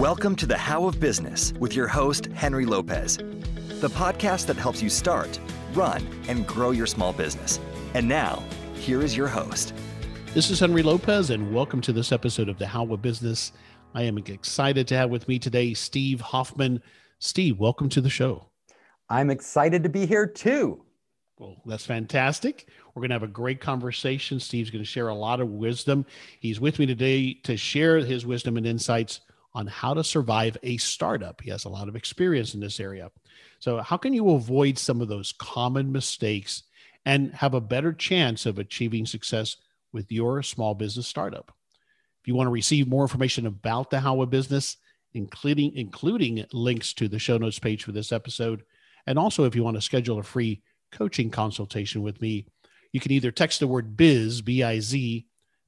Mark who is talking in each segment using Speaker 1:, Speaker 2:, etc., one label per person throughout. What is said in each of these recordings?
Speaker 1: Welcome to the How of Business with your host, Henry Lopez, the podcast that helps you start, run, and grow your small business. And now, here is your host.
Speaker 2: This is Henry Lopez, and welcome to this episode of the How of Business. I am excited to have with me today Steve Hoffman. Steve, welcome to the show.
Speaker 3: I'm excited to be here too.
Speaker 2: Well, that's fantastic. We're going to have a great conversation. Steve's going to share a lot of wisdom. He's with me today to share his wisdom and insights on how to survive a startup. He has a lot of experience in this area. So, how can you avoid some of those common mistakes and have a better chance of achieving success with your small business startup? If you want to receive more information about the How a Business, including including links to the show notes page for this episode, and also if you want to schedule a free coaching consultation with me, you can either text the word biz, B I Z,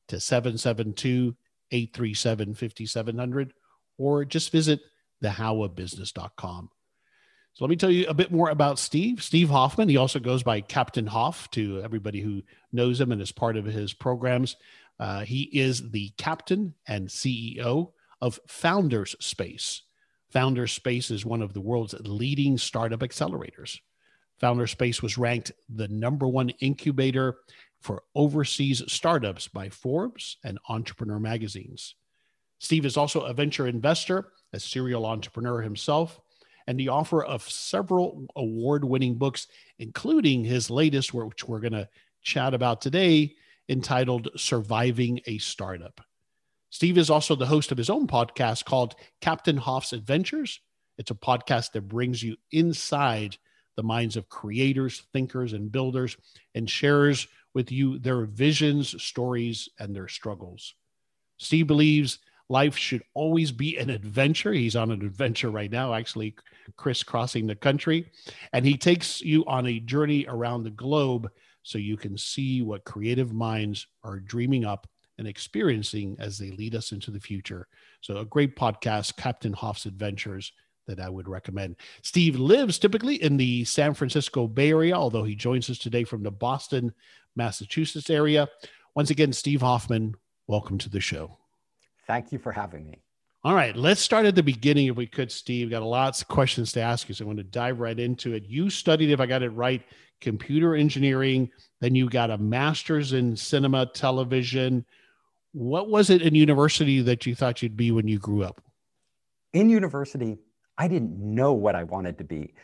Speaker 2: to 772 837 5700 or just visit thehowofbusiness.com. So let me tell you a bit more about Steve. Steve Hoffman, he also goes by Captain Hoff to everybody who knows him and is part of his programs. Uh, he is the captain and CEO of Founders Space. Founders Space is one of the world's leading startup accelerators. Founder Space was ranked the number one incubator for overseas startups by Forbes and Entrepreneur magazines. Steve is also a venture investor, a serial entrepreneur himself, and the author of several award winning books, including his latest, which we're going to chat about today, entitled Surviving a Startup. Steve is also the host of his own podcast called Captain Hoff's Adventures. It's a podcast that brings you inside the minds of creators, thinkers, and builders, and shares with you their visions, stories, and their struggles. Steve believes life should always be an adventure. He's on an adventure right now, actually crisscrossing the country. And he takes you on a journey around the globe so you can see what creative minds are dreaming up and experiencing as they lead us into the future. So, a great podcast, Captain Hoff's Adventures that I would recommend. Steve lives typically in the San Francisco Bay Area, although he joins us today from the Boston, Massachusetts area. Once again, Steve Hoffman, welcome to the show.
Speaker 3: Thank you for having me.
Speaker 2: All right, let's start at the beginning if we could, Steve. Got a lots of questions to ask you, so I want to dive right into it. You studied, if I got it right, computer engineering, then you got a master's in cinema, television. What was it in university that you thought you'd be when you grew up?
Speaker 3: In university, I didn't know what I wanted to be.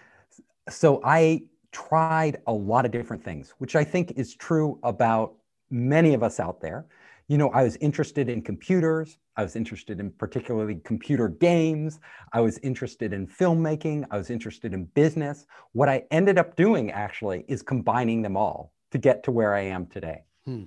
Speaker 3: So I tried a lot of different things, which I think is true about many of us out there. You know, I was interested in computers. I was interested in particularly computer games. I was interested in filmmaking. I was interested in business. What I ended up doing actually is combining them all to get to where I am today. Hmm.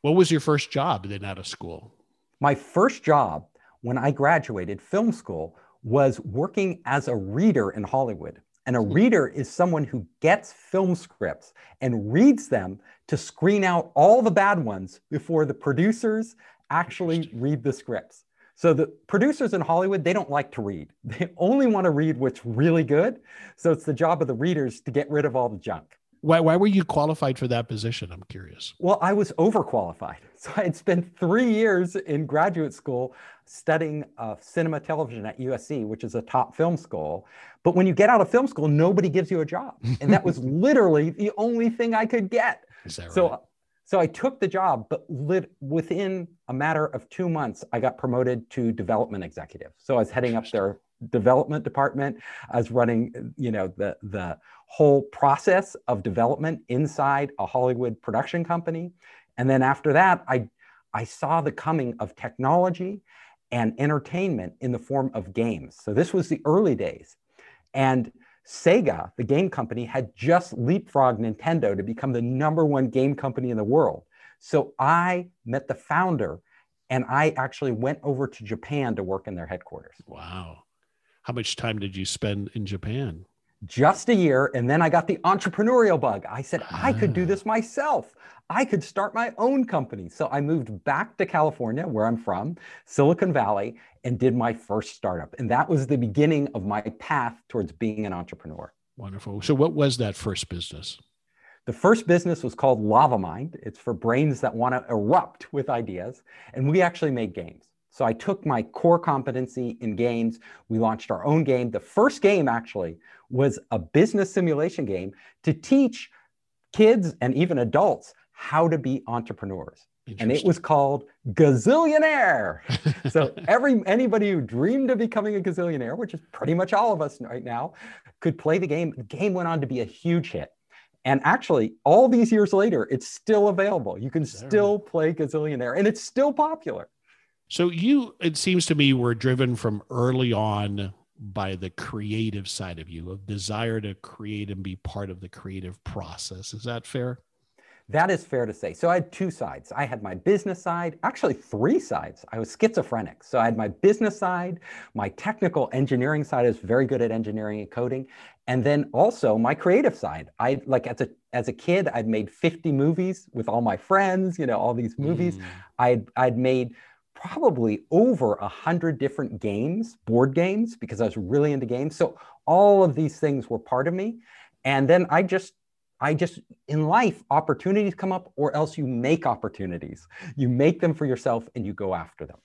Speaker 2: What was your first job then out of school?
Speaker 3: My first job when I graduated film school was working as a reader in Hollywood. And a hmm. reader is someone who gets film scripts and reads them to screen out all the bad ones before the producers actually read the scripts. So the producers in Hollywood, they don't like to read. They only want to read what's really good. So it's the job of the readers to get rid of all the junk.
Speaker 2: Why, why were you qualified for that position? I'm curious.
Speaker 3: Well, I was overqualified. So I had spent three years in graduate school studying uh, cinema television at USC, which is a top film school. But when you get out of film school, nobody gives you a job. And that was literally the only thing I could get. So? So I took the job, but lit, within a matter of two months, I got promoted to development executive. So I was heading up their development department. I was running, you know, the the whole process of development inside a Hollywood production company. And then after that, I I saw the coming of technology and entertainment in the form of games. So this was the early days. And Sega, the game company, had just leapfrogged Nintendo to become the number one game company in the world. So I met the founder and I actually went over to Japan to work in their headquarters.
Speaker 2: Wow. How much time did you spend in Japan?
Speaker 3: Just a year. And then I got the entrepreneurial bug. I said, ah. I could do ah. this myself. I could start my own company. So I moved back to California, where I'm from, Silicon Valley, and did my first startup. And that was the beginning of my path towards being an entrepreneur.
Speaker 2: Wonderful. So, what was that first business?
Speaker 3: The first business was called LavaMind. It's for brains that want to erupt with ideas. And we actually made games. So I took my core competency in games. We launched our own game. The first game actually was a business simulation game to teach kids and even adults how to be entrepreneurs. And it was called Gazillionaire. so every anybody who dreamed of becoming a gazillionaire, which is pretty much all of us right now, could play the game. The game went on to be a huge hit. And actually, all these years later, it's still available. You can still play Gazillionaire, and it's still popular.
Speaker 2: So you, it seems to me, were driven from early on by the creative side of you, of desire to create and be part of the creative process. Is that fair?
Speaker 3: That is fair to say. So I had two sides. I had my business side, actually three sides. I was schizophrenic. So I had my business side, my technical engineering side. I was very good at engineering and coding, and then also my creative side. I like as a as a kid, I'd made 50 movies with all my friends. You know, all these movies. Mm. I'd I'd made probably over a hundred different games, board games, because I was really into games. So all of these things were part of me. And then I just I just, in life, opportunities come up, or else you make opportunities. You make them for yourself and you go after them.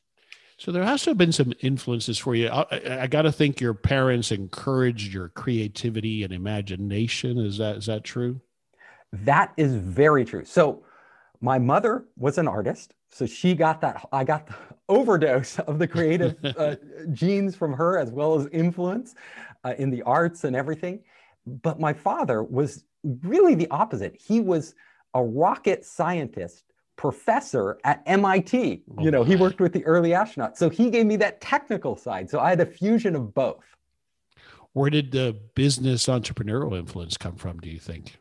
Speaker 2: So there has to have been some influences for you. I, I got to think your parents encouraged your creativity and imagination. Is that is that true?
Speaker 3: That is very true. So my mother was an artist, so she got that. I got the overdose of the creative uh, genes from her, as well as influence uh, in the arts and everything. But my father was really the opposite. He was a rocket scientist professor at MIT. Oh you know, my. he worked with the early astronauts. So he gave me that technical side. So I had a fusion of both.
Speaker 2: Where did the business entrepreneurial influence come from, do you think?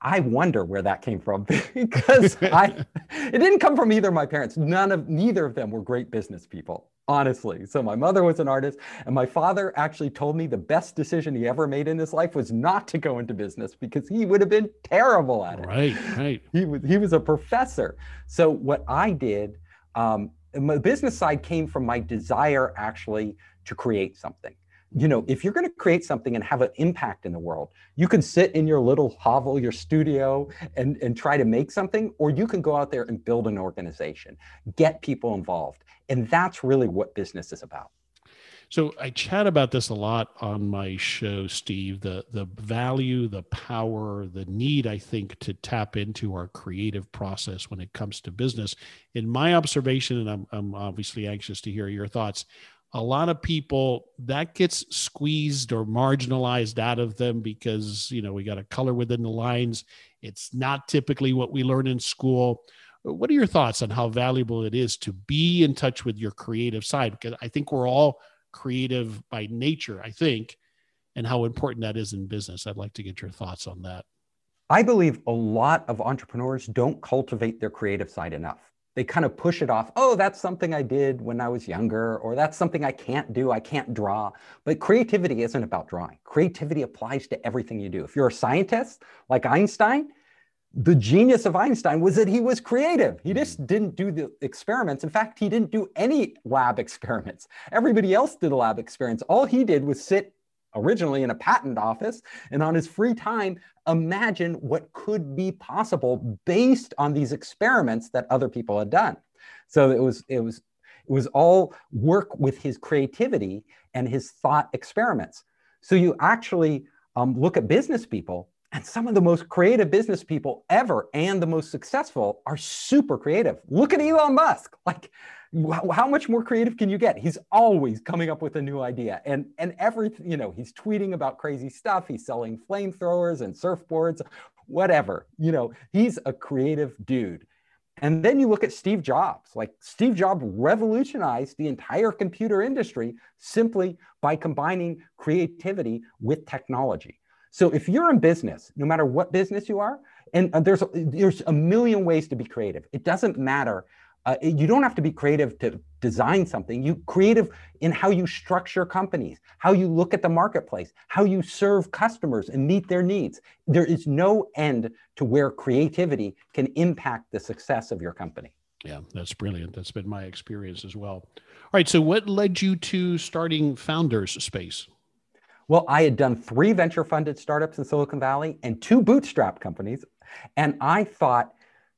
Speaker 3: I wonder where that came from because I it didn't come from either of my parents. None of neither of them were great business people, honestly. So my mother was an artist and my father actually told me the best decision he ever made in his life was not to go into business because he would have been terrible at it.
Speaker 2: Right, right.
Speaker 3: He was he was a professor. So what I did um, my business side came from my desire actually to create something you know, if you're going to create something and have an impact in the world, you can sit in your little hovel, your studio, and, and try to make something, or you can go out there and build an organization, get people involved. And that's really what business is about.
Speaker 2: So I chat about this a lot on my show, Steve. The the value, the power, the need, I think, to tap into our creative process when it comes to business. In my observation, and I'm, I'm obviously anxious to hear your thoughts, a lot of people that gets squeezed or marginalized out of them because you know we got a color within the lines. It's not typically what we learn in school. What are your thoughts on how valuable it is to be in touch with your creative side? Because i think we're all creative by nature i think and how important that is in business. I'd like to get your thoughts on that.
Speaker 3: I believe a lot of entrepreneurs don't cultivate their creative side enough they kind of push it off. Oh, that's something I did when I was younger, or that's something I can't do. I can't draw. But creativity isn't about drawing. Creativity applies to everything you do. If you're a scientist like Einstein, the genius of Einstein was that he was creative. He just mm-hmm. didn't do the experiments. In fact, he didn't do any lab experiments. Everybody else did a lab experiments. All he did was sit originally in a patent office and on his free time imagine what could be possible based on these experiments that other people had done. So it was it was it was all work with his creativity and his thought experiments. So you actually um, look at business people and some of the most creative business people ever and the most successful are super creative. Look at elon musk. Like how much more creative can you get? He's always coming up with a new idea. And and everything you know he's tweeting about crazy stuff. He's selling flamethrowers and surfboards whatever you know he's a creative dude. And then you look at Steve Jobs. Like Steve Jobs revolutionized the entire computer industry simply by combining creativity with technology. So if you're in business, no matter what business you are, and there's there's a million ways to be creative. It doesn't matter uh, you don't have to be creative to design something. You creative in how you structure companies, how you look at the marketplace, how you serve customers and meet their needs. There is no end to where creativity can impact the success of your company.
Speaker 2: Yeah, that's brilliant. That's been my experience as well. All right. So, what led you to starting Founders Space?
Speaker 3: Well, I had done three venture funded startups in Silicon Valley and two bootstrap companies. And I thought,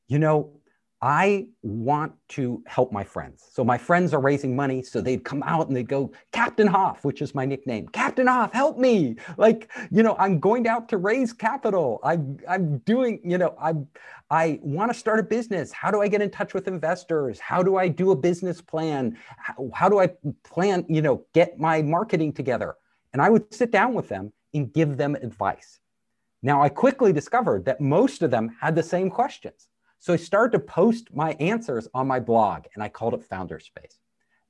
Speaker 3: you know, I want to help my friends. So my friends are raising money. So they'd come out and they'd go, Captain Hoff, which is my nickname. Captain Hoff, help me. Like, you know, I'm going out to raise capital. I, I'm doing, you know, I, I want to start a business. How do I get in touch with investors? How do I do a business plan? How, how do I plan, you know, get my marketing together? And I would sit down with them and give them advice. Now, I quickly discovered that most of them had the same questions. So I started to post my answers on my blog and I called it Founder Space.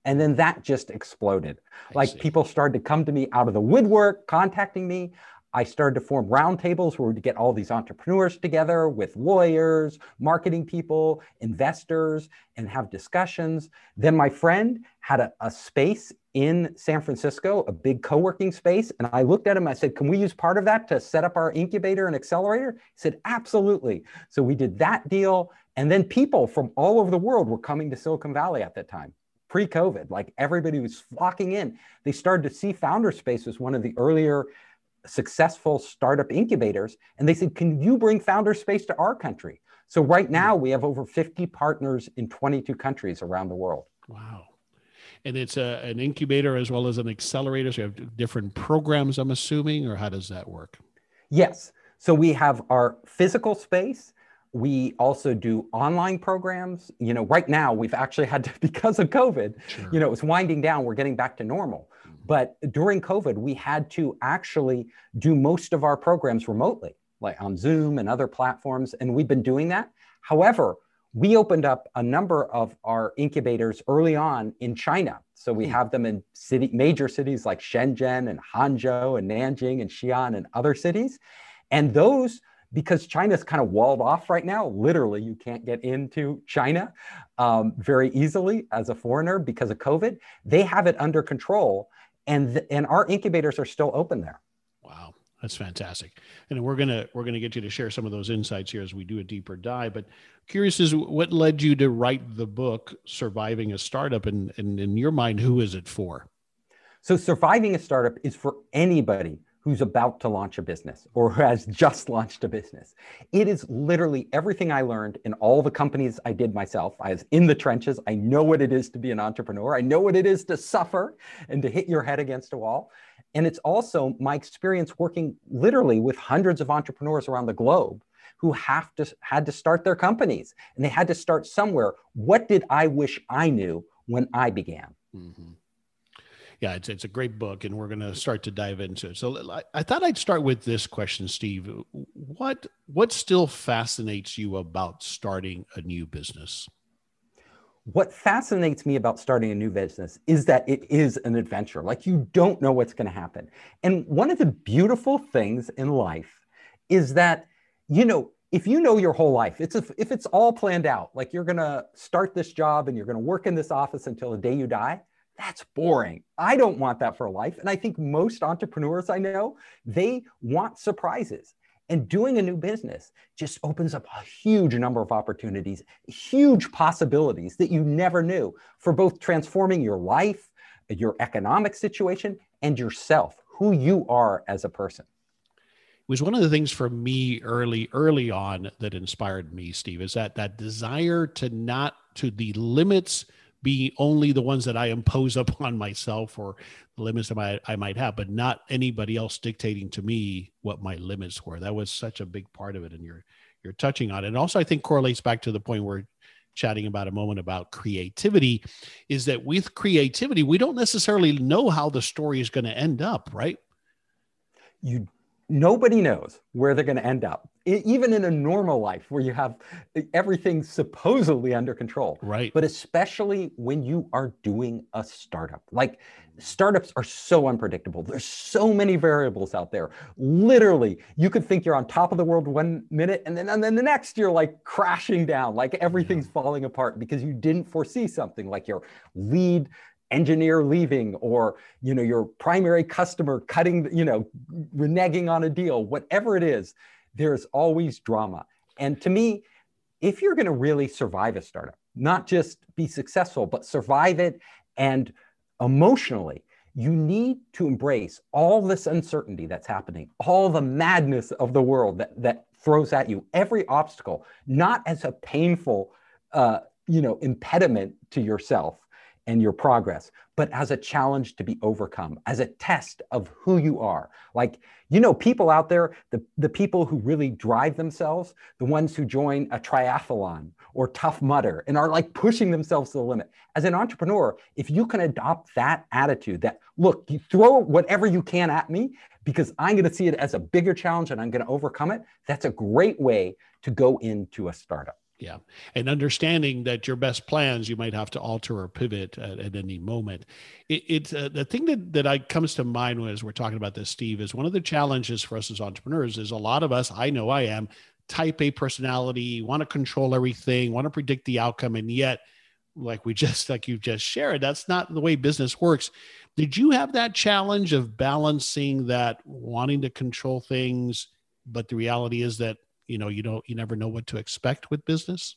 Speaker 3: And then that just exploded. I like see. people started to come to me out of the woodwork, contacting me. I started to form roundtables where we'd get all these entrepreneurs together with lawyers, marketing people, investors, and have discussions. Then my friend had a, a space in San Francisco, a big co working space. And I looked at him, I said, Can we use part of that to set up our incubator and accelerator? He said, Absolutely. So we did that deal. And then people from all over the world were coming to Silicon Valley at that time pre COVID. Like everybody was flocking in. They started to see Founder Space as one of the earlier successful startup incubators. And they said, Can you bring Founder Space to our country? So right now we have over 50 partners in 22 countries around the world.
Speaker 2: Wow. And it's a, an incubator as well as an accelerator. So you have different programs, I'm assuming, or how does that work?
Speaker 3: Yes. So we have our physical space. We also do online programs. You know, right now we've actually had to, because of COVID, sure. you know, it's winding down. We're getting back to normal. But during COVID, we had to actually do most of our programs remotely, like on Zoom and other platforms. And we've been doing that. However, we opened up a number of our incubators early on in China. So we hmm. have them in city, major cities like Shenzhen and Hangzhou and Nanjing and Xi'an and other cities. And those, because China's kind of walled off right now, literally, you can't get into China um, very easily as a foreigner because of COVID. They have it under control and th- and our incubators are still open there.
Speaker 2: Wow, that's fantastic. And we're gonna we're gonna get you to share some of those insights here as we do a deeper dive. But curious is what led you to write the book "Surviving a Startup," and, and in your mind, who is it for?
Speaker 3: So, surviving a startup is for anybody who's about to launch a business or who has just launched a business. It is literally everything I learned in all the companies I did myself. I was in the trenches. I know what it is to be an entrepreneur. I know what it is to suffer and to hit your head against a wall. And it's also my experience working literally with hundreds of entrepreneurs around the globe who have to had to start their companies and they had to start somewhere. What did I wish I knew when I began? Mm-hmm
Speaker 2: yeah, it's it's a great book, and we're going to start to dive into it. So I, I, thought I'd start with this question, Steve. What what still fascinates you about starting a new business?
Speaker 3: What fascinates me about starting a new business is that it is an adventure. Like you don't know what's going to happen. And one of the beautiful things in life is that you know if you know your whole life, it's if, if it's all planned out, like you're going to start this job and you're going to work in this office until the day you die, that's boring. I don't want that for life. And I think most entrepreneurs I know, they want surprises. And doing a new business just opens up a huge number of opportunities, huge possibilities that you never knew for both transforming your life, your economic situation, and yourself, who you are as a person.
Speaker 2: It was one of the things for me early, early on that inspired me, Steve, is that that desire to not to the limits be only the ones that I impose upon myself or the limits that I, I might have, but not anybody else dictating to me what my limits were. That was such a big part of it. And you're, you're touching on it. And also I think correlates back to the point where chatting about a moment about creativity is that with creativity, we don't necessarily know how the story is going to end up, right?
Speaker 3: You nobody knows where they're going to end up. Even in a normal life where you have everything supposedly under control.
Speaker 2: Right.
Speaker 3: But especially when you are doing a startup. Like startups are so unpredictable. There's so many variables out there. Literally you could think you're on top of the world one minute and then and then the next you're like crashing down like everything's yeah. falling apart because you didn't foresee something like your lead engineer leaving or you know your primary customer cutting you know reneging on a deal whatever it is there's always drama. And to me if you're going to really survive a startup not just be successful but survive it and emotionally you need to embrace all this uncertainty that's happening all the madness of the world that, that throws at you every obstacle not as a painful uh, you know, impediment to yourself and your progress, but as a challenge to be overcome, as a test of who you are. Like, you know, people out there, the, the people who really drive themselves, the ones who join a triathlon or Tough Mudder and are like pushing themselves to the limit. As an entrepreneur, if you can adopt that attitude that, look, you throw whatever you can at me because I'm going to see it as a bigger challenge and I'm going to overcome it, that's a great way to go into a startup.
Speaker 2: Yeah. And understanding that your best plans, you might have to alter or pivot at, at any moment. It, it's uh, the thing that, that I comes to mind as we're talking about this, Steve, is one of the challenges for us as entrepreneurs is a lot of us, I know I am, type A personality, want to control everything, want to predict the outcome. And yet, like we just, like you just shared, that's not the way business works. Did you have that challenge of balancing that wanting to control things? But the reality is that you know you don't you never know what to expect with business?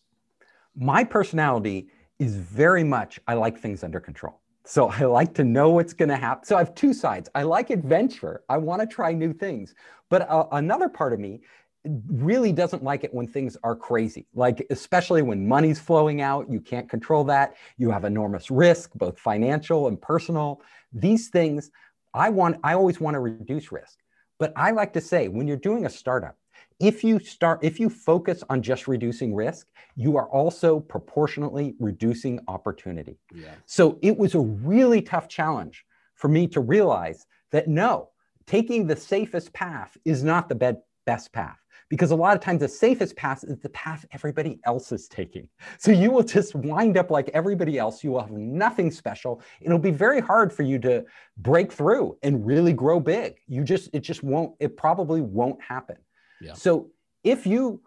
Speaker 3: My personality is very much i like things under control. So i like to know what's going to happen so i have two sides. I like adventure. I want to try new things. But uh, another part of me really doesn't like it when things are crazy. Like especially when money's flowing out you can't control that. You have enormous risk both financial and personal. These things i want i always want to reduce risk. But i like to say when you're doing a startup if you start if you focus on just reducing risk you are also proportionately reducing opportunity. Yeah. so it was a really tough challenge for me to realize that no taking the safest path is not the best path because a lot of times the safest path is the path everybody else is taking. So you will just wind up like everybody else. You will have nothing special. It'll be very hard for you to break through and really grow big. You just it just won't it probably won't happen yeah. So if you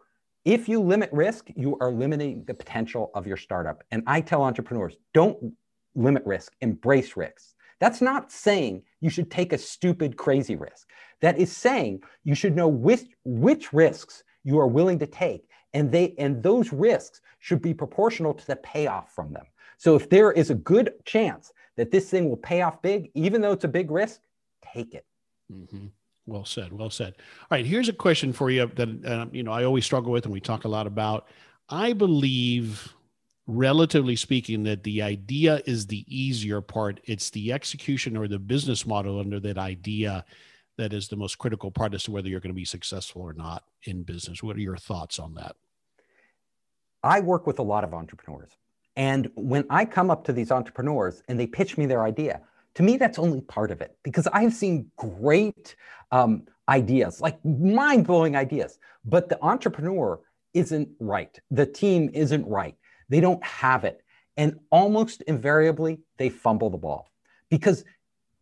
Speaker 3: if you limit risk, you are limiting the potential of your startup. And I tell entrepreneurs, don't limit risk, embrace risks. That's not saying you should take a stupid, crazy risk. That is saying you should know which, which risks you are willing to take. And they and those risks should be proportional to the payoff from them. So if there is a good chance that this thing will pay off big, even though it's a big risk, take it.
Speaker 2: Mm-hmm. Well said. Well said. All right. Here's a question for you that uh, you know I always struggle with, and we talk a lot about. I believe, relatively speaking, that the idea is the easier part. It's the execution or the business model under that idea that is the most critical part as to whether you're going to be successful or not in business. What are your thoughts on that?
Speaker 3: I work with a lot of entrepreneurs. And when I come up to these entrepreneurs and they pitch me their idea, to me, that's only part of it because I've seen great um, ideas, like mind blowing ideas, but the entrepreneur isn't right. The team isn't right. They don't have it. And almost invariably, they fumble the ball because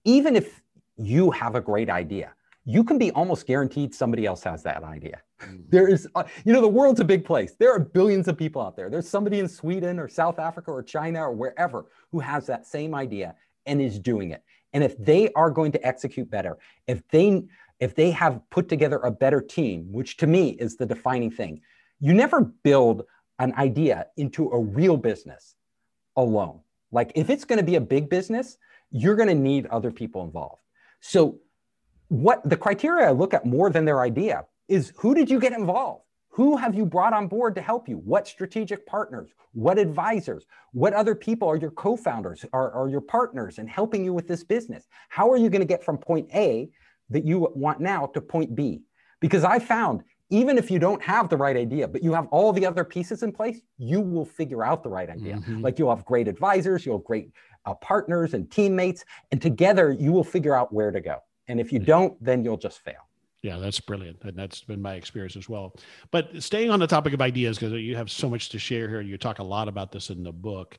Speaker 3: even if you have a great idea, you can be almost guaranteed somebody else has that idea. Mm-hmm. There is, uh, you know, the world's a big place. There are billions of people out there. There's somebody in Sweden or South Africa or China or wherever who has that same idea and is doing it. And if they are going to execute better, if they if they have put together a better team, which to me is the defining thing, you never build an idea into a real business alone. Like if it's going to be a big business, you're going to need other people involved. So what the criteria I look at more than their idea is who did you get involved? Who have you brought on board to help you? What strategic partners? What advisors? What other people are your co founders, are, are your partners in helping you with this business? How are you going to get from point A that you want now to point B? Because I found even if you don't have the right idea, but you have all the other pieces in place, you will figure out the right idea. Mm-hmm. Like you'll have great advisors, you'll have great uh, partners and teammates, and together you will figure out where to go. And if you don't, then you'll just fail.
Speaker 2: Yeah, that's brilliant. And that's been my experience as well. But staying on the topic of ideas, because you have so much to share here, you talk a lot about this in the book.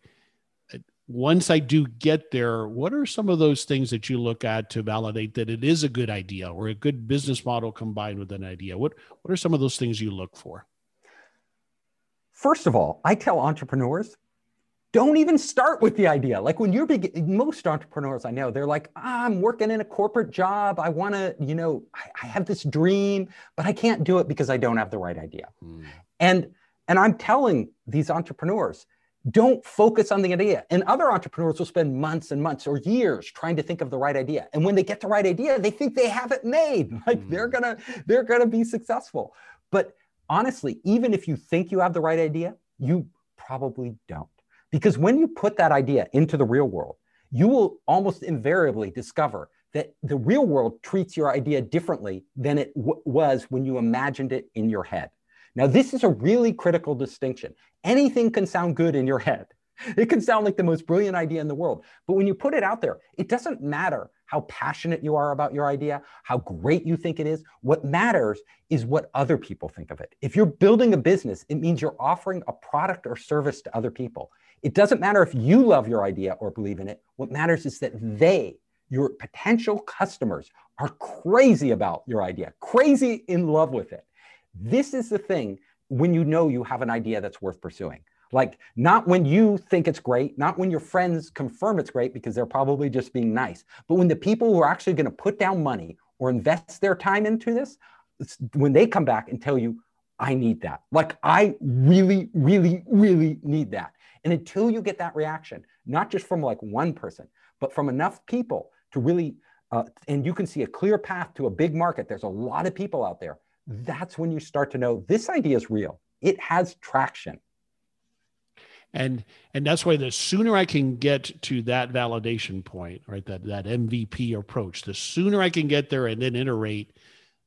Speaker 2: Uh, once I do get there, what are some of those things that you look at to validate that it is a good idea or a good business model combined with an idea? What what are some of those things you look for?
Speaker 3: First of all, I tell entrepreneurs don't even start with the idea. Like when you're big, most entrepreneurs I know, they're like, ah, I'm working in a corporate job. I want to, you know, I, I, have this dream, but I can't do it because I don't have the right idea. Mm. And and I'm telling these entrepreneurs, don't focus on the idea. And other entrepreneurs will spend months and months or years trying to think of the right idea. And when they get the right idea, they think they have it made. Like mm. they're gonna they're gonna be successful. But honestly, even if you think you have the right idea, you probably don't. Because when you put that idea into the real world, you will almost invariably discover that the real world treats your idea differently than it w- was when you imagined it in your head. Now, this is a really critical distinction. Anything can sound good in your head. It can sound like the most brilliant idea in the world. But when you put it out there, it doesn't matter how passionate you are about your idea, how great you think it is. What matters is what other people think of it. If you're building a business, it means you're offering a product or service to other people. It doesn't matter if you love your idea or believe in it. What matters is that they, your potential customers, are crazy about your idea, crazy in love with it. This is the thing when you know you have an idea that's worth pursuing. Like, not when you think it's great, not when your friends confirm it's great because they're probably just being nice, but when the people who are actually going to put down money or invest their time into this, when they come back and tell you, I need that. Like, I really, really, really need that. And until you get that reaction, not just from like one person, but from enough people to really, uh, and you can see a clear path to a big market, there's a lot of people out there. That's when you start to know this idea is real. It has traction
Speaker 2: and and that's why the sooner i can get to that validation point right that that mvp approach the sooner i can get there and then iterate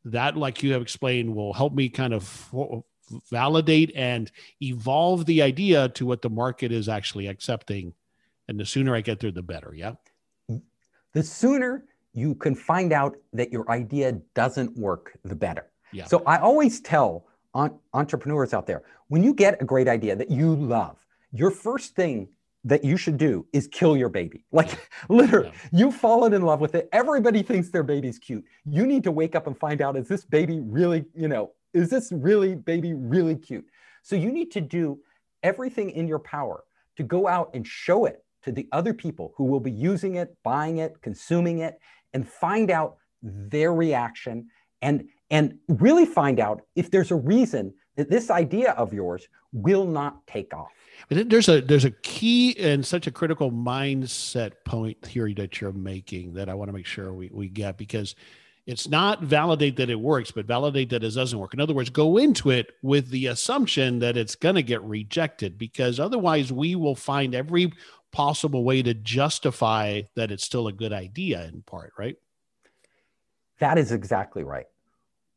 Speaker 2: that like you have explained will help me kind of validate and evolve the idea to what the market is actually accepting and the sooner i get there the better yeah
Speaker 3: the sooner you can find out that your idea doesn't work the better yeah. so i always tell entrepreneurs out there when you get a great idea that you love your first thing that you should do is kill your baby. Like literally, yeah. you've fallen in love with it. Everybody thinks their baby's cute. You need to wake up and find out is this baby really, you know, is this really baby really cute? So you need to do everything in your power to go out and show it to the other people who will be using it, buying it, consuming it, and find out their reaction and and really find out if there's a reason that this idea of yours will not take off.
Speaker 2: There's a there's a key and such a critical mindset point here that you're making that I want to make sure we, we get because it's not validate that it works, but validate that it doesn't work. In other words, go into it with the assumption that it's going to get rejected because otherwise we will find every possible way to justify that it's still a good idea in part, right?
Speaker 3: That is exactly right.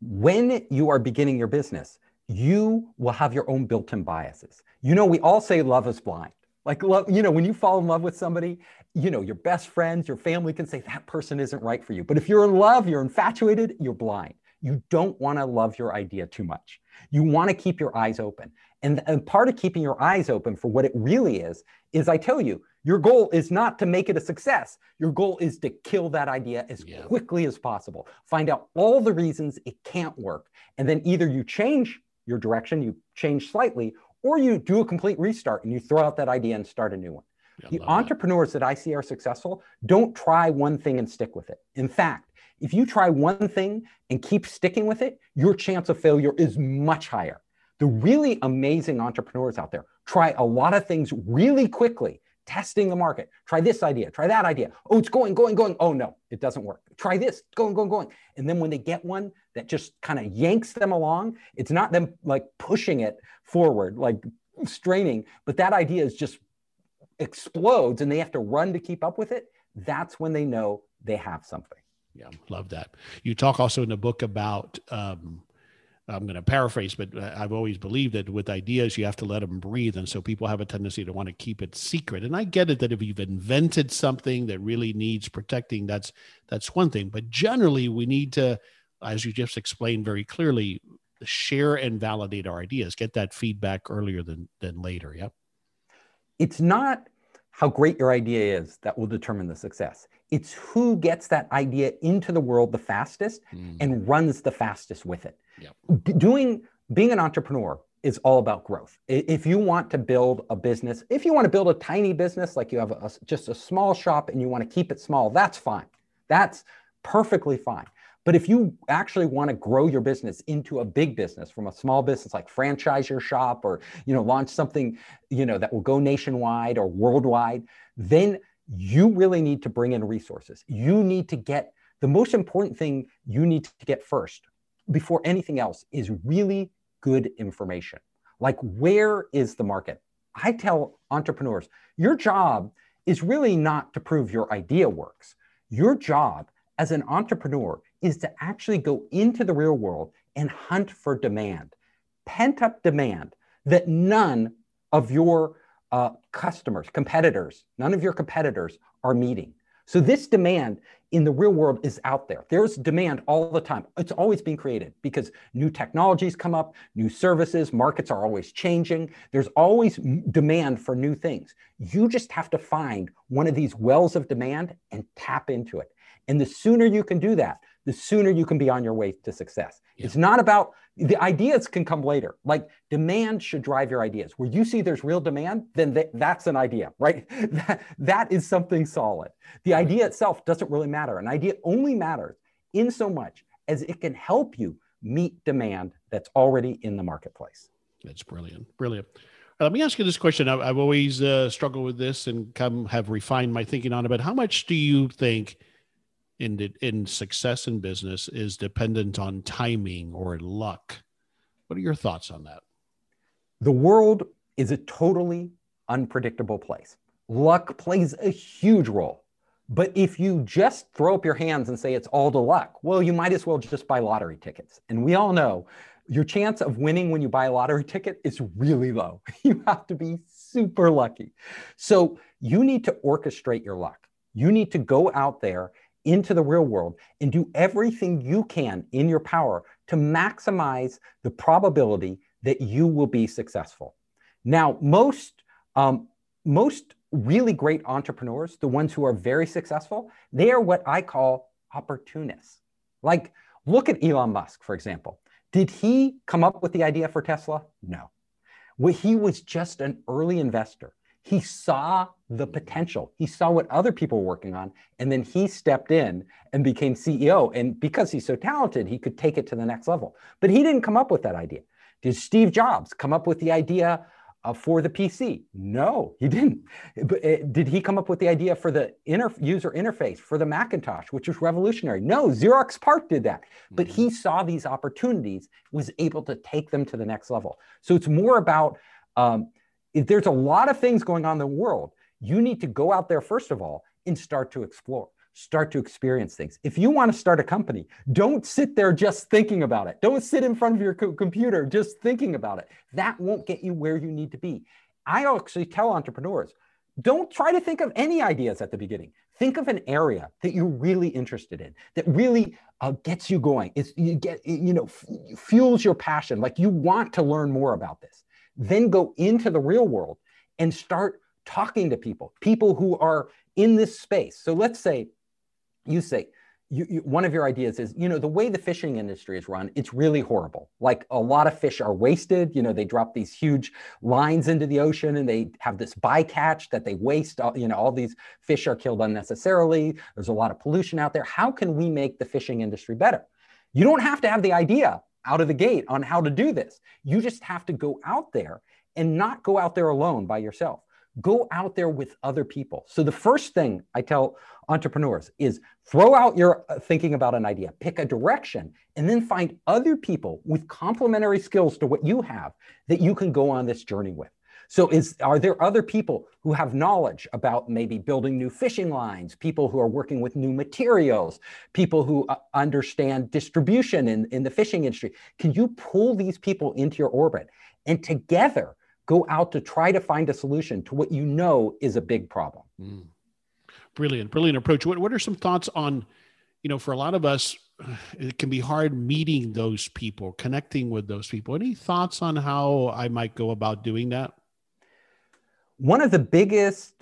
Speaker 3: When you are beginning your business, you will have your own built-in biases. You know, we all say love is blind. Like love, you know, when you fall in love with somebody, you know, your best friends, your family can say that person isn't right for you. But if you're in love, you're infatuated, you're blind. You don't want to love your idea too much. You want to keep your eyes open. And, and part of keeping your eyes open for what it really is, is I tell you, your goal is not to make it a success. Your goal is to kill that idea as yeah. quickly as possible. Find out all the reasons it can't work. And then either you change your direction, you change slightly, or you do a complete restart and you throw out that idea and start a new one. The entrepreneurs that. that I see are successful don't try one thing and stick with it. In fact, if you try one thing and keep sticking with it, your chance of failure is much higher. The really amazing entrepreneurs out there try a lot of things really quickly testing the market. Try this idea, try that idea. Oh, it's going, going, going. Oh, no, it doesn't work. Try this, going, going, going. And then when they get one that just kind of yanks them along, it's not them like pushing it forward, like straining, but that idea is just explodes and they have to run to keep up with it. That's when they know they have something.
Speaker 2: Yeah, love that. You talk also in the book about um, I'm going to paraphrase, but I've always believed that with ideas, you have to let them breathe. And so people have a tendency to want to keep it secret. And I get it that if you've invented something that really needs protecting, that's that's one thing. But generally, we need to, as you just explained very clearly, share and validate our ideas, get that feedback earlier than than later. Yep.
Speaker 3: It's not how great your idea is that will determine the success. It's who gets that idea into the world the fastest mm. and runs the fastest with it. Yep. Doing being an entrepreneur is all about growth. If you want to build a business, if you want to build a tiny business, like you have a, just a small shop and you want to keep it small, that's fine. That's perfectly fine. But if you actually want to grow your business into a big business from a small business, like franchise your shop or you know launch something you know that will go nationwide or worldwide, then you really need to bring in resources. You need to get the most important thing you need to get first before anything else is really good information. Like, where is the market? I tell entrepreneurs, your job is really not to prove your idea works. Your job as an entrepreneur is to actually go into the real world and hunt for demand, pent up demand that none of your uh, customers, competitors, none of your competitors are meeting. So this demand in the real world is out there. There's demand all the time. It's always being created because new technologies come up, new services, markets are always changing. There's always demand for new things. You just have to find one of these wells of demand and tap into it. And the sooner you can do that, the sooner you can be on your way to success. Yeah. It's not about the ideas can come later. Like demand should drive your ideas. Where you see there's real demand, then th- that's an idea, right? that, that is something solid. The idea itself doesn't really matter. An idea only matters in so much as it can help you meet demand that's already in the marketplace.
Speaker 2: That's brilliant. Brilliant. Uh, let me ask you this question. I've, I've always uh, struggled with this and come have refined my thinking on it. But how much do you think in in success in business is dependent on timing or luck. What are your thoughts on that?
Speaker 3: The world is a totally unpredictable place. Luck plays a huge role. But if you just throw up your hands and say it's all to luck, well, you might as well just buy lottery tickets. And we all know your chance of winning when you buy a lottery ticket is really low. You have to be super lucky. So you need to orchestrate your luck. You need to go out there into the real world and do everything you can in your power to maximize the probability that you will be successful. Now, most um, most really great entrepreneurs, the ones who are very successful, they are what I call opportunists. Like, look at Elon Musk, for example. Did he come up with the idea for Tesla? No. Well, he was just an early investor. He saw the potential. He saw what other people were working on, and then he stepped in and became CEO. And because he's so talented, he could take it to the next level. But he didn't come up with that idea. Did Steve Jobs come up with the idea uh, for the PC? No, he didn't. But, uh, did he come up with the idea for the inter- user interface for the Macintosh, which was revolutionary? No, Xerox PARC did that. But mm-hmm. he saw these opportunities, was able to take them to the next level. So it's more about um, if there's a lot of things going on in the world, you need to go out there, first of all, and start to explore, start to experience things. If you want to start a company, don't sit there just thinking about it. Don't sit in front of your co- computer just thinking about it. That won't get you where you need to be. I actually tell entrepreneurs, don't try to think of any ideas at the beginning. Think of an area that you're really interested in, that really uh, gets you going. It's you get you know f- fuels your passion. Like you want to learn more about this then go into the real world and start talking to people, people who are in this space. So let's say you say, you, you, one of your ideas is, you know, the way the fishing industry is run, it's really horrible. Like a lot of fish are wasted. You know, they drop these huge lines into the ocean and they have this bycatch that they waste. All, you know, all these fish are killed unnecessarily. There's a lot of pollution out there. How can we make the fishing industry better? You don't have to have the idea out of the gate on how to do this. You just have to go out there and not go out there alone by yourself. Go out there with other people. So, the first thing I tell entrepreneurs is throw out your uh, thinking about an idea, pick a direction, and then find other people with complementary skills to what you have that you can go on this journey with. So is are there other people who have knowledge about maybe building new fishing lines, people who are working with new materials, people who uh, understand distribution in, in the fishing industry? Can you pull these people into your orbit and together go out to try to find a solution to what you know is a big problem? Mm.
Speaker 2: Brilliant, brilliant approach. What, what are some thoughts on, you know, for a lot of us, it can be hard meeting those people, connecting with those people. Any thoughts on how I might go about doing that?
Speaker 3: one of the biggest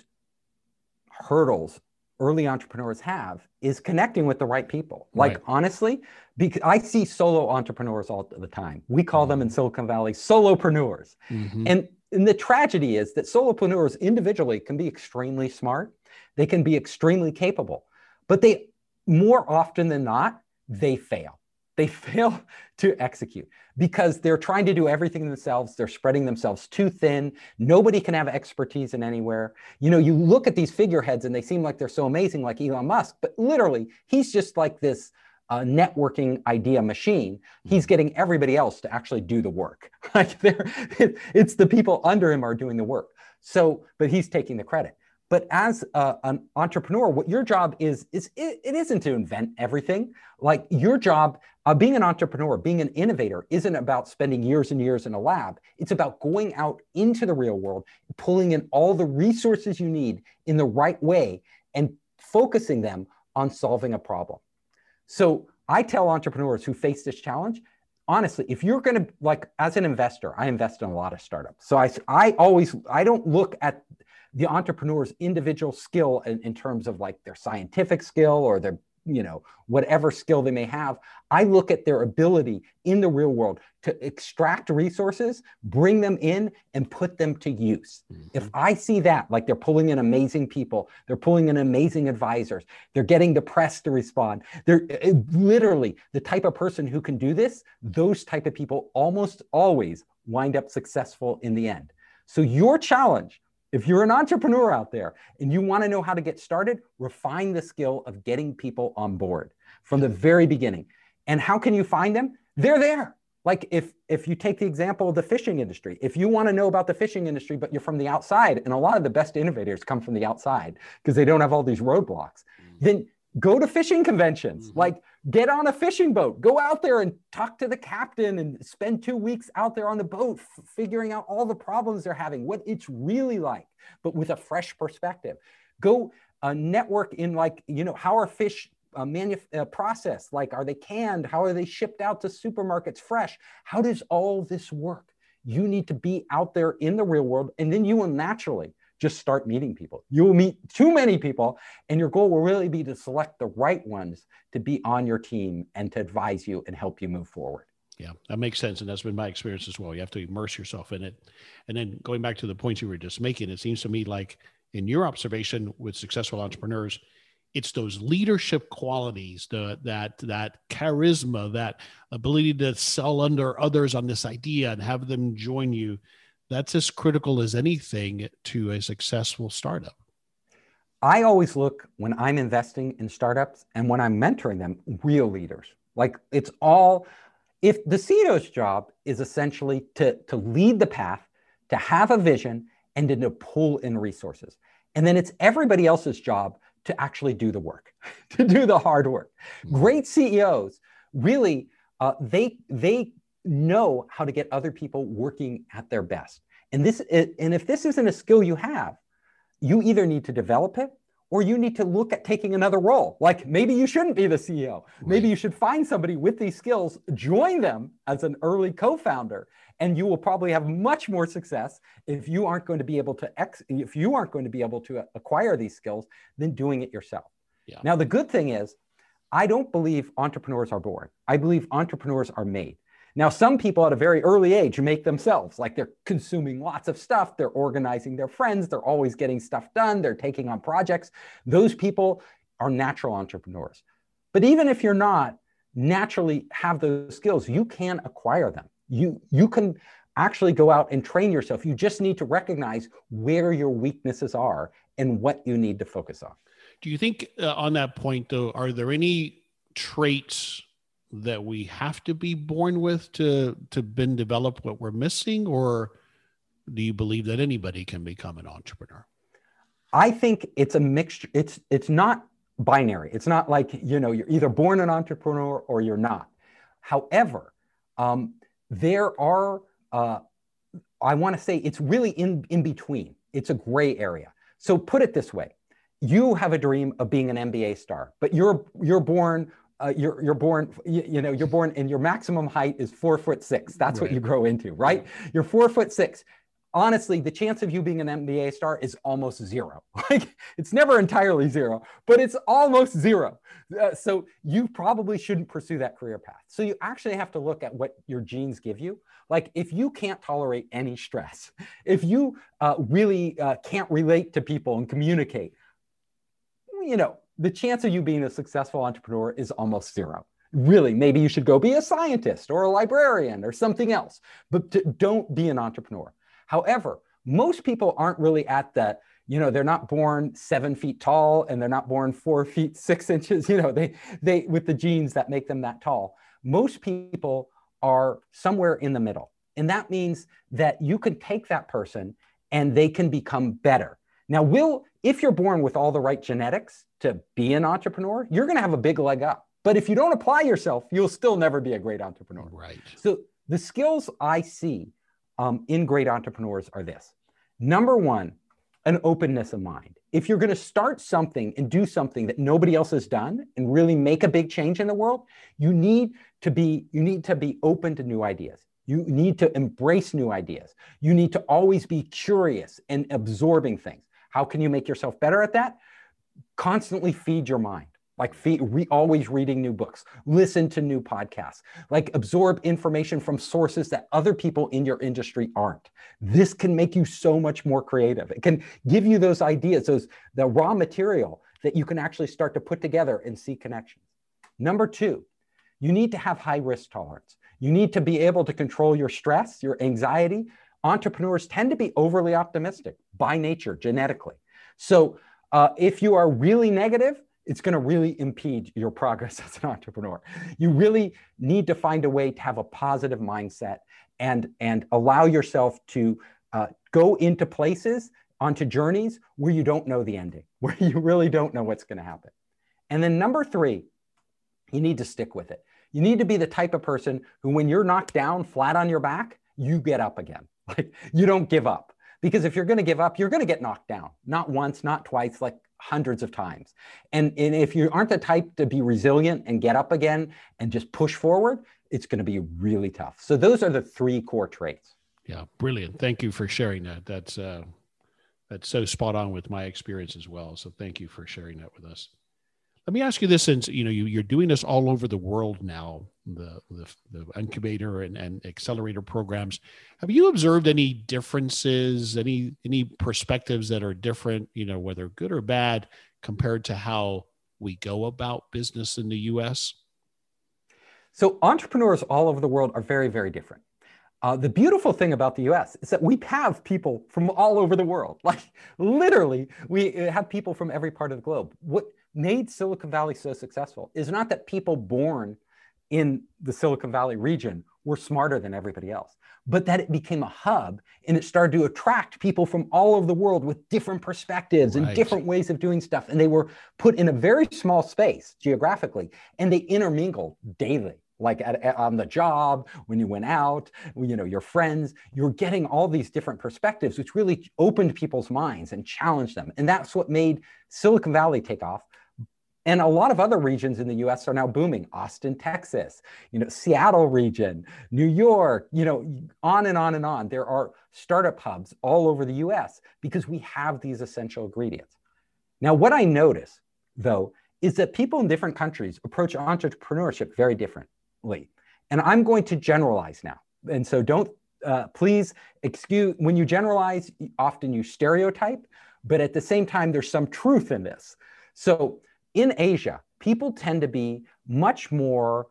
Speaker 3: hurdles early entrepreneurs have is connecting with the right people. Like right. honestly, because I see solo entrepreneurs all the time. We call mm-hmm. them in. Silicon Valley solopreneurs. Mm-hmm. And, and the tragedy is that solopreneurs individually can be extremely smart. They can be extremely capable, but they more often than not, they fail they fail to execute because they're trying to do everything themselves. They're spreading themselves too thin. Nobody can have expertise in anywhere. You know, you look at these figureheads and they seem like they're so amazing, like Elon Musk, but literally, he's just like this uh, networking idea machine. He's mm-hmm. getting everybody else to actually do the work. like it's the people under him are doing the work. So, but he's taking the credit. But as a, an entrepreneur, what your job is is it, it isn't to invent everything. Like your job, uh, being an entrepreneur, being an innovator, isn't about spending years and years in a lab. It's about going out into the real world, pulling in all the resources you need in the right way, and focusing them on solving a problem. So I tell entrepreneurs who face this challenge, honestly, if you're going to like as an investor, I invest in a lot of startups. So I, I always, I don't look at the entrepreneur's individual skill in, in terms of like their scientific skill or their you know whatever skill they may have i look at their ability in the real world to extract resources bring them in and put them to use mm-hmm. if i see that like they're pulling in amazing people they're pulling in amazing advisors they're getting the press to respond they're it, literally the type of person who can do this those type of people almost always wind up successful in the end so your challenge if you're an entrepreneur out there and you want to know how to get started, refine the skill of getting people on board from the very beginning. And how can you find them? They're there. Like if if you take the example of the fishing industry, if you want to know about the fishing industry, but you're from the outside, and a lot of the best innovators come from the outside because they don't have all these roadblocks, mm-hmm. then go to fishing conventions. Mm-hmm. Like get on a fishing boat, go out there and talk to the captain and spend two weeks out there on the boat, f- figuring out all the problems they're having, what it's really like, but with a fresh perspective. Go uh, network in like, you know, how are fish uh, manuf- uh, processed? Like, are they canned? How are they shipped out to supermarkets fresh? How does all this work? You need to be out there in the real world, and then you will naturally just start meeting people. You will meet too many people, and your goal will really be to select the right ones to be on your team and to advise you and help you move forward.
Speaker 2: Yeah, that makes sense. And that's been my experience as well. You have to immerse yourself in it. And then going back to the points you were just making, it seems to me like in your observation with successful entrepreneurs, it's those leadership qualities, the, that that charisma, that ability to sell under others on this idea and have them join you that's as critical as anything to a successful startup.
Speaker 3: I always look when I'm investing in startups and when I'm mentoring them, real leaders. Like it's all, if the CEO's job is essentially to, to lead the path, to have a vision, and then to pull in resources. And then it's everybody else's job to actually do the work, to do the hard work. Mm-hmm. Great CEOs really, uh, they, they know how to get other people working at their best. And this and if this isn't a skill you have, you either need to develop it or you need to look at taking another role. Like maybe you shouldn't be the CEO. Maybe you should find somebody with these skills, join them as an early co-founder, and you will probably have much more success if you aren't going to be able to ex- if you aren't going to be able to uh, acquire these skills than doing it yourself. Yeah. Now the good thing is I don't believe entrepreneurs are born. I believe entrepreneurs are made. Now, some people at a very early age make themselves like they're consuming lots of stuff, they're organizing their friends, they're always getting stuff done, they're taking on projects. Those people are natural entrepreneurs. But even if you're not naturally have those skills, you can acquire them. You, you can actually go out and train yourself. You just need to recognize where your weaknesses are and what you need to focus on.
Speaker 2: Do you think, uh, on that point, though, are there any traits that we have to be born with to to been develop what we're missing? Or do you believe that anybody can become an entrepreneur?
Speaker 3: I think it's a mixture it's it's not binary. It's not like you know you're either born an entrepreneur or you're not. However um, there are uh, i want to say it's really in in between. It's a gray area. So put it this way. You have a dream of being an NBA star, but you're you're born uh, you're you're born you, you, know you're born and your maximum height is four foot six. That's right. what you grow into right? You're four foot six. Honestly the chance of you being an nba star is almost zero. Like it's never entirely zero but it's almost zero. Uh, so you probably shouldn't pursue that career path. So you actually have to look at what your genes give you. Like if you can't tolerate any stress if you uh, really uh, can't relate to people and communicate you know the chance of you being a successful entrepreneur is almost zero. Really, maybe you should go be a scientist or a librarian or something else, but don't be an entrepreneur. However, most people aren't really at that you know they're not born seven feet tall and they're not born four feet six inches you know they they with the genes that make them that tall most people are somewhere in the middle and that means that you can take that person and they can become better. Now, will if you're born with all the right genetics to be an entrepreneur, you're going to have a big leg up. But if you don't apply yourself, you'll still never be a great entrepreneur.
Speaker 2: Right.
Speaker 3: So the skills I see um, in great entrepreneurs are this: number one, an openness of mind. If you're going to start something and do something that nobody else has done and really make a big change in the world, you need to be you need to be open to new ideas. You need to embrace new ideas. You need to always be curious and absorbing things. How can you make yourself better at that? Constantly feed your mind like feed, re, always reading new books, listen to new podcasts, like absorb information from sources that other people in your industry aren't. This can make you so much more creative. It can give you those ideas, those the raw material that you can actually start to put together and see connections. Number two, you need to have high risk tolerance. You need to be able to control your stress, your anxiety. Entrepreneurs tend to be overly optimistic by nature, genetically. So uh, if you are really negative, it's going to really impede your progress as an entrepreneur. You really need to find a way to have a positive mindset and, and allow yourself to uh, go into places, onto journeys where you don't know the ending, where you really don't know what's going to happen. And then number three, you need to stick with it. You need to be the type of person who, when you're knocked down flat on your back, you get up again. Like you don't give up. Because if you're going to give up, you're going to get knocked down, not once, not twice, like hundreds of times. And, and if you aren't the type to be resilient and get up again and just push forward, it's going to be really tough. So those are the three core traits.
Speaker 2: Yeah, brilliant. Thank you for sharing that. That's uh, that's so spot on with my experience as well. So thank you for sharing that with us. Let me ask you this: since you know you, you're doing this all over the world now, the the, the incubator and, and accelerator programs, have you observed any differences, any any perspectives that are different? You know, whether good or bad, compared to how we go about business in the U.S.
Speaker 3: So entrepreneurs all over the world are very very different. Uh, the beautiful thing about the US is that we have people from all over the world. Like literally, we have people from every part of the globe. What made Silicon Valley so successful is not that people born in the Silicon Valley region were smarter than everybody else, but that it became a hub and it started to attract people from all over the world with different perspectives right. and different ways of doing stuff. And they were put in a very small space geographically and they intermingled daily like at, at, on the job when you went out you know your friends you're getting all these different perspectives which really opened people's minds and challenged them and that's what made silicon valley take off and a lot of other regions in the US are now booming. Austin, Texas, you know, Seattle region, New York, you know, on and on and on. There are startup hubs all over the US because we have these essential ingredients. Now, what I notice though is that people in different countries approach entrepreneurship very differently. And I'm going to generalize now. And so don't uh, please excuse when you generalize, often you stereotype, but at the same time, there's some truth in this. So in Asia, people tend to be much more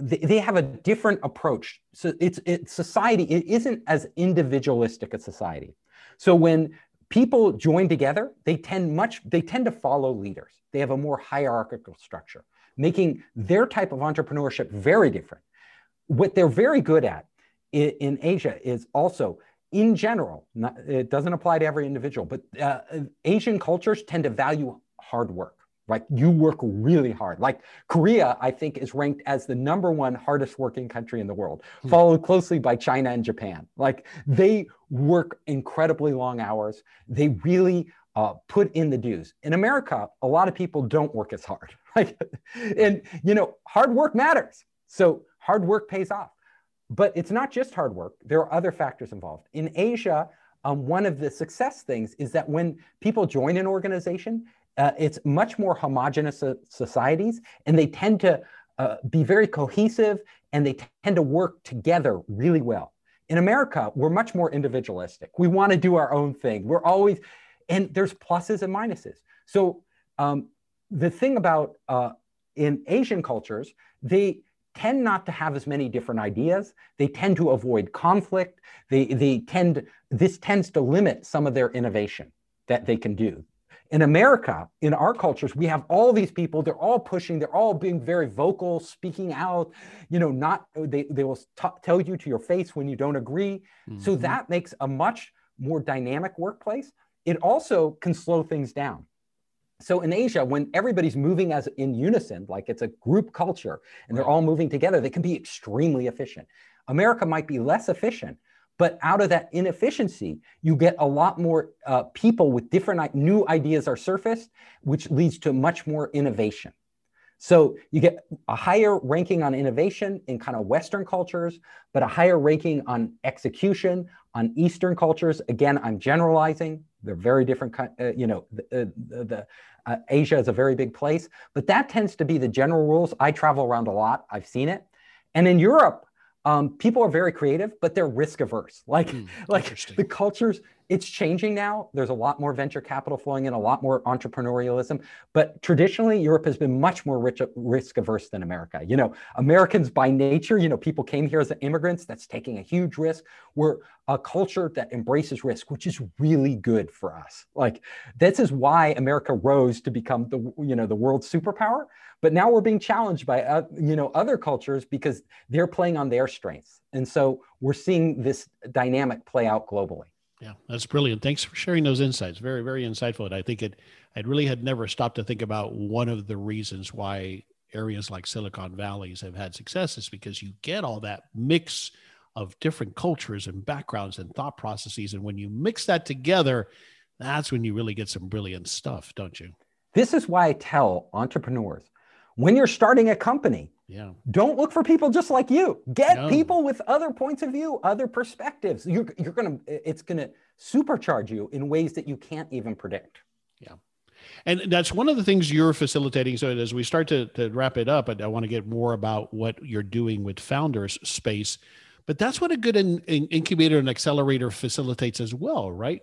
Speaker 3: they, have a different approach. So it's, it's society, it isn't as individualistic a society. So when people join together, they tend much, they tend to follow leaders. They have a more hierarchical structure, making their type of entrepreneurship very different. What they're very good at in, in Asia is also in general, not, it doesn't apply to every individual, but uh, Asian cultures tend to value hard work. Like you work really hard. Like Korea, I think, is ranked as the number one hardest working country in the world, hmm. followed closely by China and Japan. Like they work incredibly long hours. They really uh, put in the dues. In America, a lot of people don't work as hard. Like, and you know, hard work matters. So hard work pays off. But it's not just hard work. There are other factors involved. In Asia, um, one of the success things is that when people join an organization, uh, it's much more homogenous societies, and they tend to uh, be very cohesive and they tend to work together really well. In America, we're much more individualistic. We want to do our own thing. We're always, and there's pluses and minuses. So um, the thing about uh, in Asian cultures, they tend not to have as many different ideas. They tend to avoid conflict. They, they tend, this tends to limit some of their innovation that they can do. In America, in our cultures, we have all these people, they're all pushing, they're all being very vocal, speaking out, you know, not, they, they will t- tell you to your face when you don't agree. Mm-hmm. So that makes a much more dynamic workplace, it also can slow things down. So in Asia, when everybody's moving as in unison, like it's a group culture and they're all moving together, they can be extremely efficient. America might be less efficient, but out of that inefficiency, you get a lot more uh, people with different new ideas are surfaced, which leads to much more innovation. So you get a higher ranking on innovation in kind of Western cultures, but a higher ranking on execution on Eastern cultures. Again, I'm generalizing. They're very different. Uh, you know, the, uh, the uh, Asia is a very big place, but that tends to be the general rules. I travel around a lot. I've seen it. And in Europe, um, people are very creative, but they're risk averse. Like, mm, like the cultures, it's changing now. There's a lot more venture capital flowing in, a lot more entrepreneurialism. But traditionally, Europe has been much more rich, risk averse than America. You know, Americans by nature, you know, people came here as immigrants. That's taking a huge risk. We're a culture that embraces risk, which is really good for us. Like, this is why America rose to become the, you know, the world superpower. But now we're being challenged by, uh, you know, other cultures because they're playing on their strengths. And so we're seeing this dynamic play out globally.
Speaker 2: Yeah, that's brilliant. Thanks for sharing those insights. Very, very insightful. And I think it, I really had never stopped to think about one of the reasons why areas like Silicon Valleys have had success is because you get all that mix of different cultures and backgrounds and thought processes. And when you mix that together, that's when you really get some brilliant stuff, don't you?
Speaker 3: This is why I tell entrepreneurs when you're starting a company,
Speaker 2: yeah.
Speaker 3: Don't look for people just like you. Get no. people with other points of view, other perspectives. You're, you're going to, it's going to supercharge you in ways that you can't even predict.
Speaker 2: Yeah. And that's one of the things you're facilitating. So as we start to, to wrap it up, I, I want to get more about what you're doing with Founders Space. But that's what a good in, in incubator and accelerator facilitates as well, right?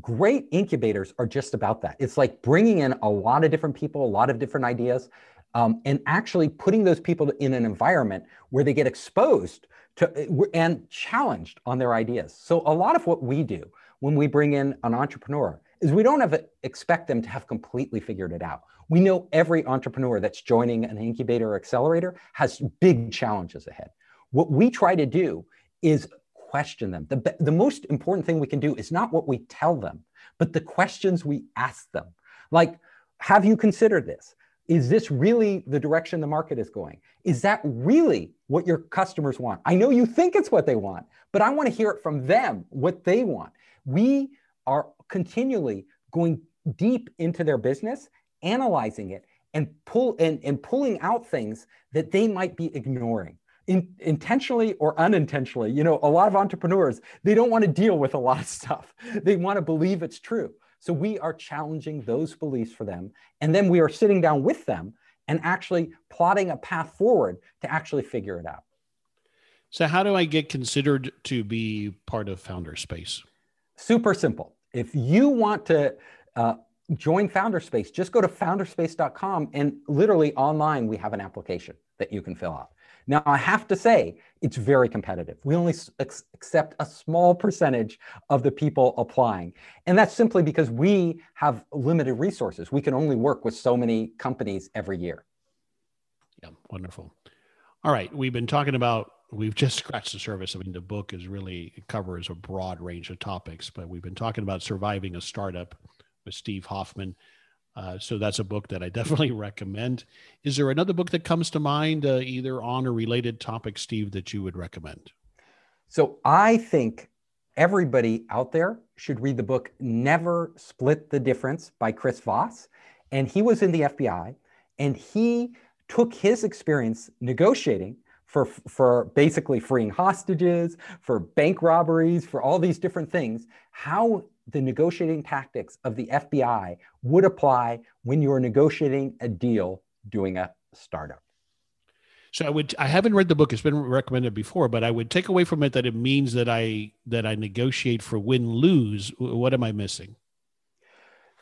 Speaker 3: Great incubators are just about that. It's like bringing in a lot of different people, a lot of different ideas, um, and actually putting those people in an environment where they get exposed to and challenged on their ideas. So a lot of what we do when we bring in an entrepreneur is we don't have expect them to have completely figured it out. We know every entrepreneur that's joining an incubator or accelerator has big challenges ahead. What we try to do is question them. The, the most important thing we can do is not what we tell them, but the questions we ask them. Like, have you considered this? is this really the direction the market is going? Is that really what your customers want? I know you think it's what they want, but I want to hear it from them what they want. We are continually going deep into their business, analyzing it, and pull and, and pulling out things that they might be ignoring. In, intentionally or unintentionally you know a lot of entrepreneurs they don't want to deal with a lot of stuff they want to believe it's true so we are challenging those beliefs for them. And then we are sitting down with them and actually plotting a path forward to actually figure it out.
Speaker 2: So, how do I get considered to be part of Founders Space?
Speaker 3: Super simple. If you want to uh, join Founders Space, just go to foundersspace.com and literally online, we have an application that you can fill out. Now, I have to say, it's very competitive. We only ex- accept a small percentage of the people applying. And that's simply because we have limited resources. We can only work with so many companies every year.
Speaker 2: Yeah, wonderful. All right, we've been talking about we've just scratched the surface. I mean, the book is really covers a broad range of topics, but we've been talking about surviving a startup with Steve Hoffman. Uh, so that's a book that I definitely recommend. Is there another book that comes to mind, uh, either on a related topic, Steve, that you would recommend?
Speaker 3: So I think everybody out there should read the book Never Split the Difference by Chris Voss. And he was in the FBI and he took his experience negotiating for, for basically freeing hostages, for bank robberies, for all these different things, how the negotiating tactics of the FBI would apply when you're negotiating a deal doing a startup.
Speaker 2: So I would I haven't read the book it's been recommended before but I would take away from it that it means that I that I negotiate for win lose what am I missing?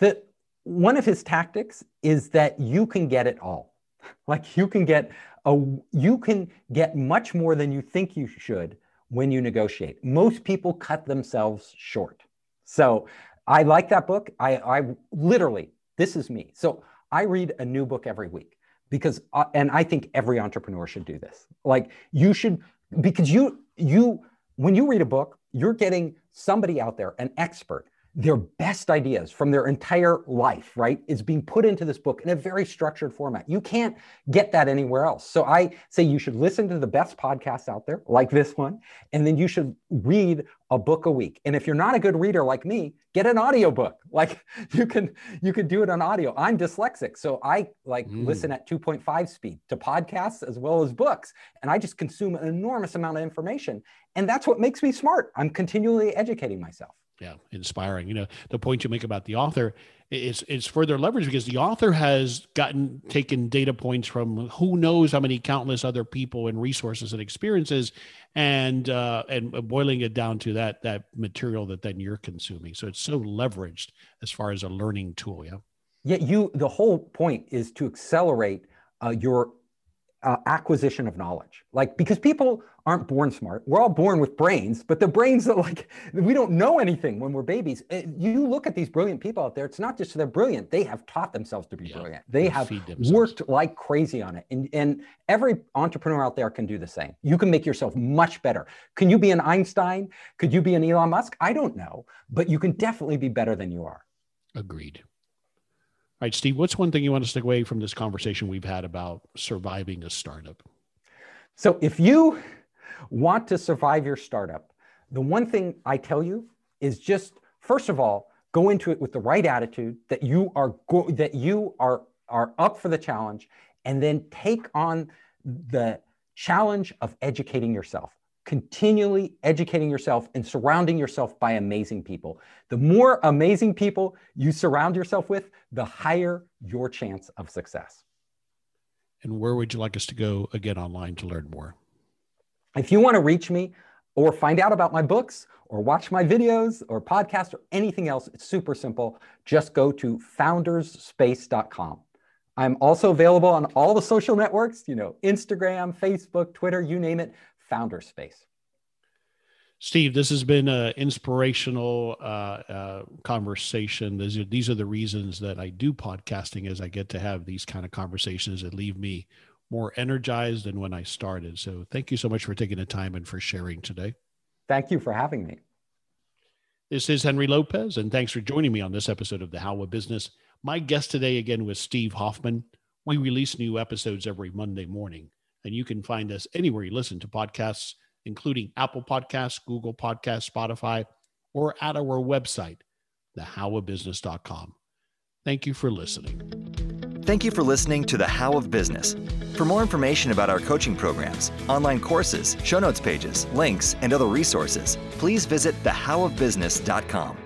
Speaker 3: That one of his tactics is that you can get it all. Like you can get a you can get much more than you think you should when you negotiate. Most people cut themselves short. So I like that book. I, I literally, this is me. So I read a new book every week because, uh, and I think every entrepreneur should do this. Like you should, because you, you, when you read a book, you're getting somebody out there, an expert, their best ideas from their entire life, right, is being put into this book in a very structured format. You can't get that anywhere else. So I say you should listen to the best podcasts out there, like this one, and then you should read a book a week. And if you're not a good reader like me, get an audiobook. Like you can you can do it on audio. I'm dyslexic, so I like mm. listen at 2.5 speed to podcasts as well as books, and I just consume an enormous amount of information. And that's what makes me smart. I'm continually educating myself
Speaker 2: yeah inspiring. You know the point you make about the author is it's further leverage because the author has gotten taken data points from who knows how many countless other people and resources and experiences and uh, and boiling it down to that that material that then you're consuming. So it's so leveraged as far as a learning tool yeah?
Speaker 3: Yeah you the whole point is to accelerate uh, your uh, acquisition of knowledge. Like, because people aren't born smart. We're all born with brains, but the brains that like, we don't know anything when we're babies. Uh, you look at these brilliant people out there, it's not just they're brilliant, they have taught themselves to be yeah, brilliant. They, they have worked like crazy on it. And, and every entrepreneur out there can do the same. You can make yourself much better. Can you be an Einstein? Could you be an Elon Musk? I don't know, but you can definitely be better than you are.
Speaker 2: Agreed. Right, Steve, what's one thing you want to take away from this conversation we've had about surviving a startup?
Speaker 3: So, if you want to survive your startup, the one thing I tell you is just first of all, go into it with the right attitude that you are go- that you are are up for the challenge and then take on the challenge of educating yourself continually educating yourself and surrounding yourself by amazing people. The more amazing people you surround yourself with, the higher your chance of success.
Speaker 2: And where would you like us to go again online to learn more?
Speaker 3: If you want to reach me or find out about my books or watch my videos or podcast or anything else, it's super simple. Just go to foundersspace.com. I'm also available on all the social networks, you know, Instagram, Facebook, Twitter, you name it founder space.
Speaker 2: Steve, this has been an inspirational uh, uh, conversation. These are, these are the reasons that I do podcasting, as I get to have these kind of conversations that leave me more energized than when I started. So, thank you so much for taking the time and for sharing today.
Speaker 3: Thank you for having me.
Speaker 2: This is Henry Lopez, and thanks for joining me on this episode of The How of Business. My guest today again was Steve Hoffman. We release new episodes every Monday morning and you can find us anywhere you listen to podcasts, including Apple Podcasts, Google Podcasts, Spotify, or at our website, thehowofbusiness.com. Thank you for listening.
Speaker 1: Thank you for listening to The How of Business. For more information about our coaching programs, online courses, show notes pages, links, and other resources, please visit thehowofbusiness.com.